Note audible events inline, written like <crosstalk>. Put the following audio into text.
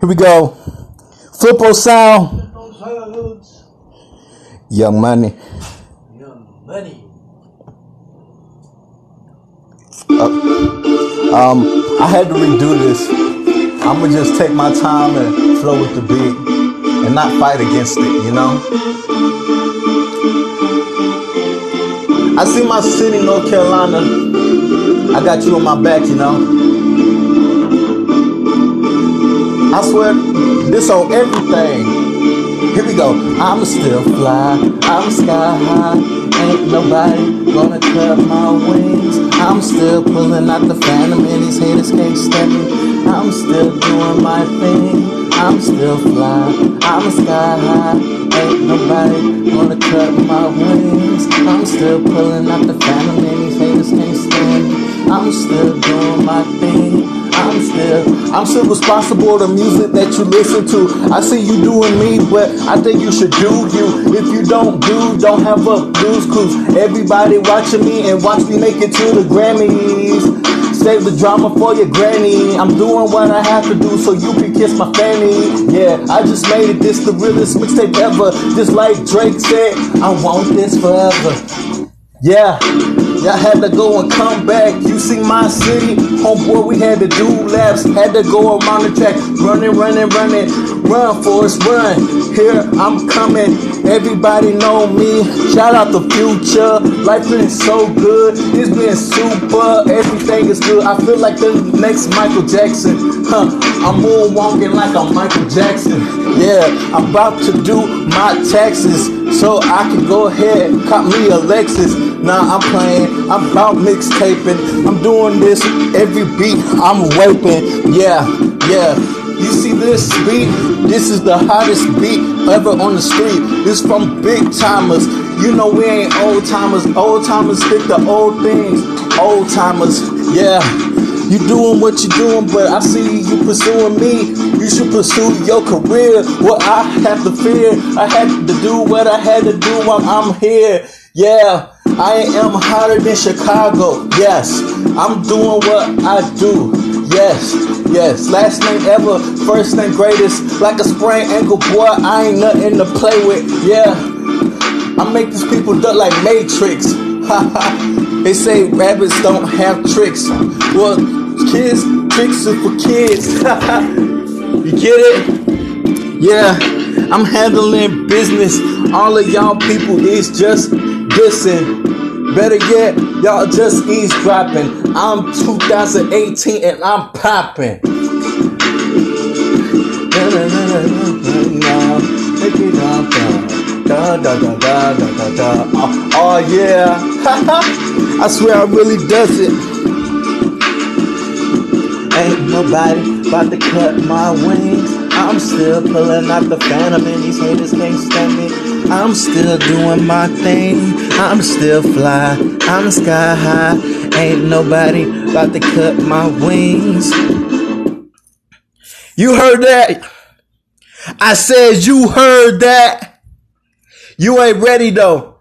Here we go. Flipo sound. Young money. Young money. Um, I had to redo this. I'm gonna just take my time and flow with the beat and not fight against it, you know? I see my city, North Carolina. I got you on my back, you know? I swear, this on everything. Here we go. I'm still fly, I'm sky high. Ain't nobody gonna cut my wings. I'm still pulling out the phantom, and these haters can't stand me. I'm still doing my thing. I'm still fly, I'm sky high. Ain't nobody gonna cut my wings. I'm still pulling out the phantom, and these haters can't stand me. I'm still doing my thing. I'm still, I'm still responsible the music that you listen to. I see you doing me, but I think you should do you. If you don't do, don't have a blues cruise. Everybody watching me and watch me make it to the Grammys. Save the drama for your granny. I'm doing what I have to do so you can kiss my fanny. Yeah, I just made it. This the realest mixtape ever. Just like Drake said, I want this forever. Yeah, y'all had to go and come back. You see my city, homeboy, we had to do laps. Had to go around the track, running, running, running. Run, Forrest, run. Here I'm coming. Everybody know me. Shout out the future. Life been so good. It's been super. Everything is good. I feel like the next Michael Jackson. Huh. I'm moonwalking like I'm Michael Jackson. Yeah, I'm about to do my taxes so I can go ahead and cop me a Lexus. Nah, I'm playing. I'm about mixtaping. I'm doing this every beat. I'm waping. Yeah, yeah. You see this beat? This is the hottest beat ever on the street. This from big timers. You know we ain't old timers. Old timers stick to old things. Old timers, yeah. You doing what you doing, but I see you pursuing me. You should pursue your career. What I have to fear, I had to do what I had to do while I'm here. Yeah, I am hotter than Chicago. Yes, I'm doing what I do. Yes, yes. Last name ever, first name greatest. Like a sprained ankle, boy. I ain't nothing to play with. Yeah, I make these people duck like Matrix. <laughs> they say rabbits don't have tricks. Well, kids, tricks are for kids. <laughs> you get it? Yeah, I'm handling business. All of y'all people is just dissing. Better yet, y'all just eavesdropping. I'm 2018 and I'm popping. Da, da, da, da, da, da, oh yeah. <laughs> I swear I really does it. Ain't nobody about to cut my wings. I'm still pulling out the phantom and these haters can't stand me. I'm still doing my thing. I'm still fly. I'm sky high. Ain't nobody about to cut my wings. You heard that? I said you heard that. You ain't ready though.